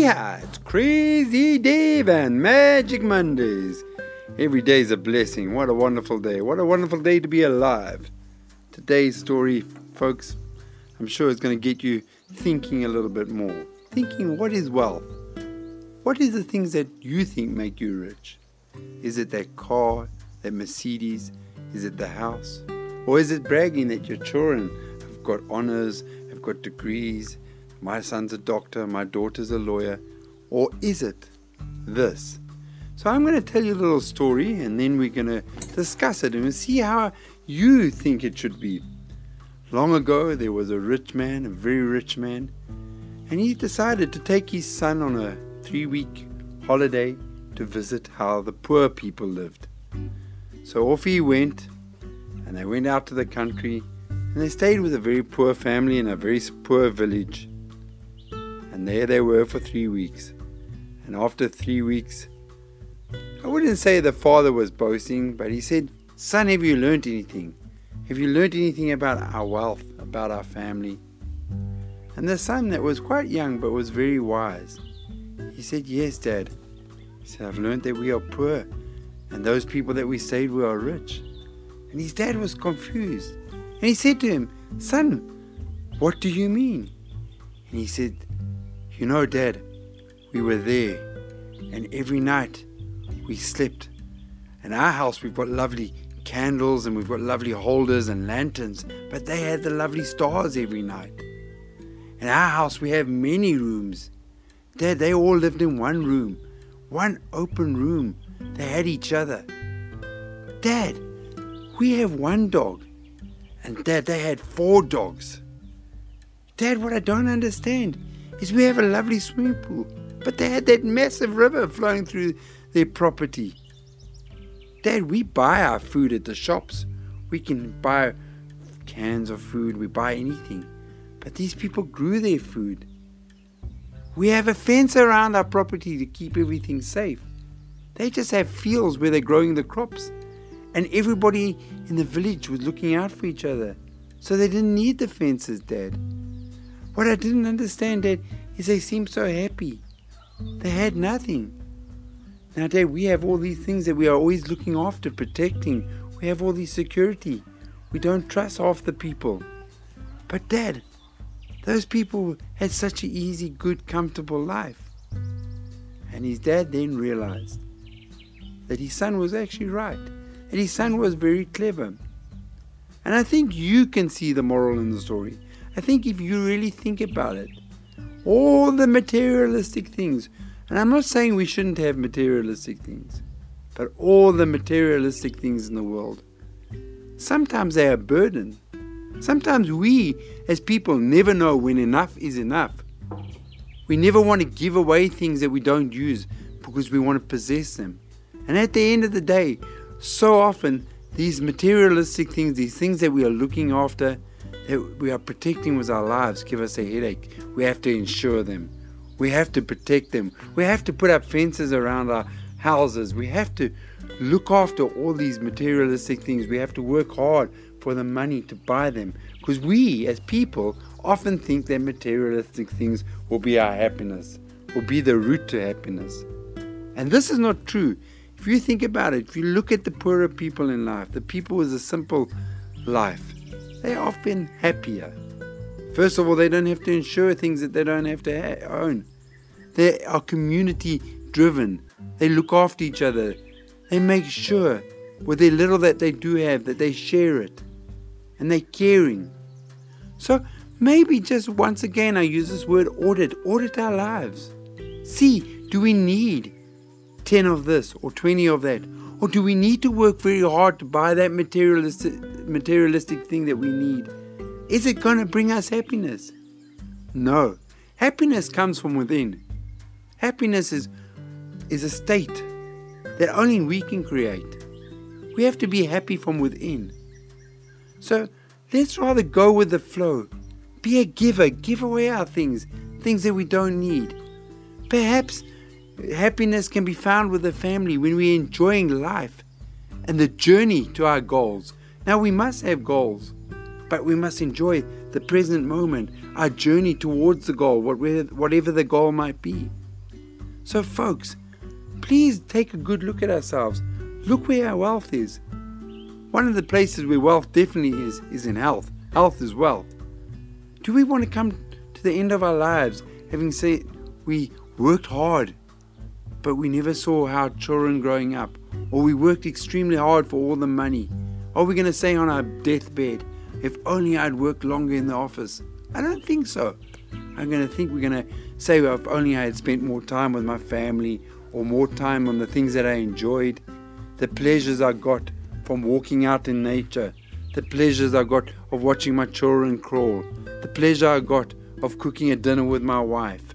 Yeah, it's Crazy Dave and Magic Mondays. Every day is a blessing. What a wonderful day. What a wonderful day to be alive. Today's story, folks, I'm sure is going to get you thinking a little bit more. Thinking, what is wealth? What is the things that you think make you rich? Is it that car, that Mercedes? Is it the house? Or is it bragging that your children have got honors, have got degrees, my son's a doctor, my daughter's a lawyer, or is it this? So I'm going to tell you a little story and then we're going to discuss it and we'll see how you think it should be. Long ago, there was a rich man, a very rich man, and he decided to take his son on a three week holiday to visit how the poor people lived. So off he went, and they went out to the country, and they stayed with a very poor family in a very poor village. And there they were for three weeks. And after three weeks, I wouldn't say the father was boasting, but he said, Son, have you learnt anything? Have you learnt anything about our wealth, about our family? And the son, that was quite young but was very wise, he said, Yes, Dad. He said, I've learnt that we are poor, and those people that we stayed with are rich. And his dad was confused. And he said to him, Son, what do you mean? And he said, you know, Dad, we were there, and every night we slept. In our house, we've got lovely candles and we've got lovely holders and lanterns, but they had the lovely stars every night. In our house, we have many rooms. Dad, they all lived in one room, one open room. They had each other. Dad, we have one dog, and Dad, they had four dogs. Dad, what I don't understand is we have a lovely swimming pool, but they had that massive river flowing through their property. Dad, we buy our food at the shops. We can buy cans of food, we buy anything. But these people grew their food. We have a fence around our property to keep everything safe. They just have fields where they're growing the crops. And everybody in the village was looking out for each other. So they didn't need the fences, Dad. What I didn't understand, Dad, is they seemed so happy. They had nothing. Now, Dad, we have all these things that we are always looking after, protecting. We have all this security. We don't trust half the people. But, Dad, those people had such an easy, good, comfortable life. And his dad then realized that his son was actually right, that his son was very clever. And I think you can see the moral in the story. I think if you really think about it, all the materialistic things, and I'm not saying we shouldn't have materialistic things, but all the materialistic things in the world, sometimes they are a burden. Sometimes we, as people, never know when enough is enough. We never want to give away things that we don't use because we want to possess them. And at the end of the day, so often these materialistic things, these things that we are looking after, that we are protecting with our lives give us a headache. We have to insure them. We have to protect them. We have to put up fences around our houses. We have to look after all these materialistic things. We have to work hard for the money to buy them because we as people often think that materialistic things will be our happiness, will be the route to happiness. And this is not true. If you think about it, if you look at the poorer people in life, the people with a simple life, they are often happier. First of all, they don't have to insure things that they don't have to ha- own. They are community driven. They look after each other. They make sure with their little that they do have that they share it. And they're caring. So maybe just once again I use this word audit. Audit our lives. See, do we need 10 of this or 20 of that? Or do we need to work very hard to buy that materialistic, materialistic thing that we need? Is it going to bring us happiness? No. Happiness comes from within. Happiness is, is a state that only we can create. We have to be happy from within. So let's rather go with the flow. Be a giver. Give away our things, things that we don't need. Perhaps Happiness can be found with the family when we're enjoying life and the journey to our goals. Now, we must have goals, but we must enjoy the present moment, our journey towards the goal, whatever the goal might be. So, folks, please take a good look at ourselves. Look where our wealth is. One of the places where wealth definitely is is in health. Health is wealth. Do we want to come to the end of our lives having said we worked hard, but we never saw our children growing up, or we worked extremely hard for all the money? Are we going to say on our deathbed, if only I'd worked longer in the office? I don't think so. I'm going to think we're going to say, well, if only I had spent more time with my family or more time on the things that I enjoyed, the pleasures I got from walking out in nature, the pleasures I got of watching my children crawl, the pleasure I got of cooking a dinner with my wife,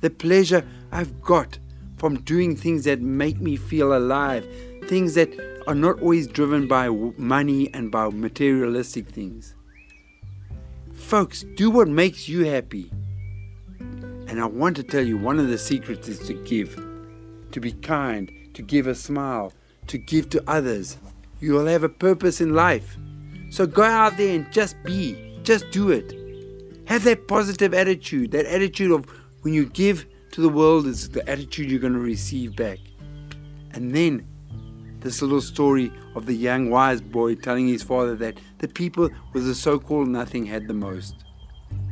the pleasure I've got from doing things that make me feel alive, things that are not always driven by money and by materialistic things. Folks, do what makes you happy. And I want to tell you one of the secrets is to give, to be kind, to give a smile, to give to others. You will have a purpose in life. So go out there and just be, just do it. Have that positive attitude, that attitude of when you give to the world is the attitude you're going to receive back. And then this little story of the young wise boy telling his father that the people with the so called nothing had the most.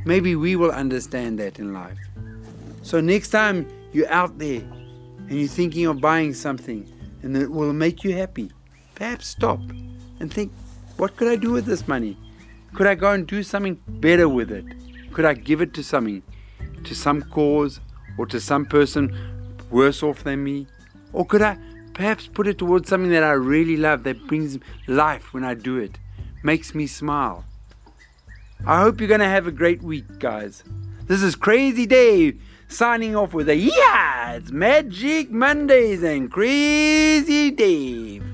Maybe we will understand that in life. So, next time you're out there and you're thinking of buying something and it will make you happy, perhaps stop and think, what could I do with this money? Could I go and do something better with it? Could I give it to something, to some cause, or to some person worse off than me? Or could I Perhaps put it towards something that I really love that brings life when I do it, makes me smile. I hope you're going to have a great week, guys. This is Crazy Dave signing off with a yeah, it's Magic Mondays and Crazy Dave.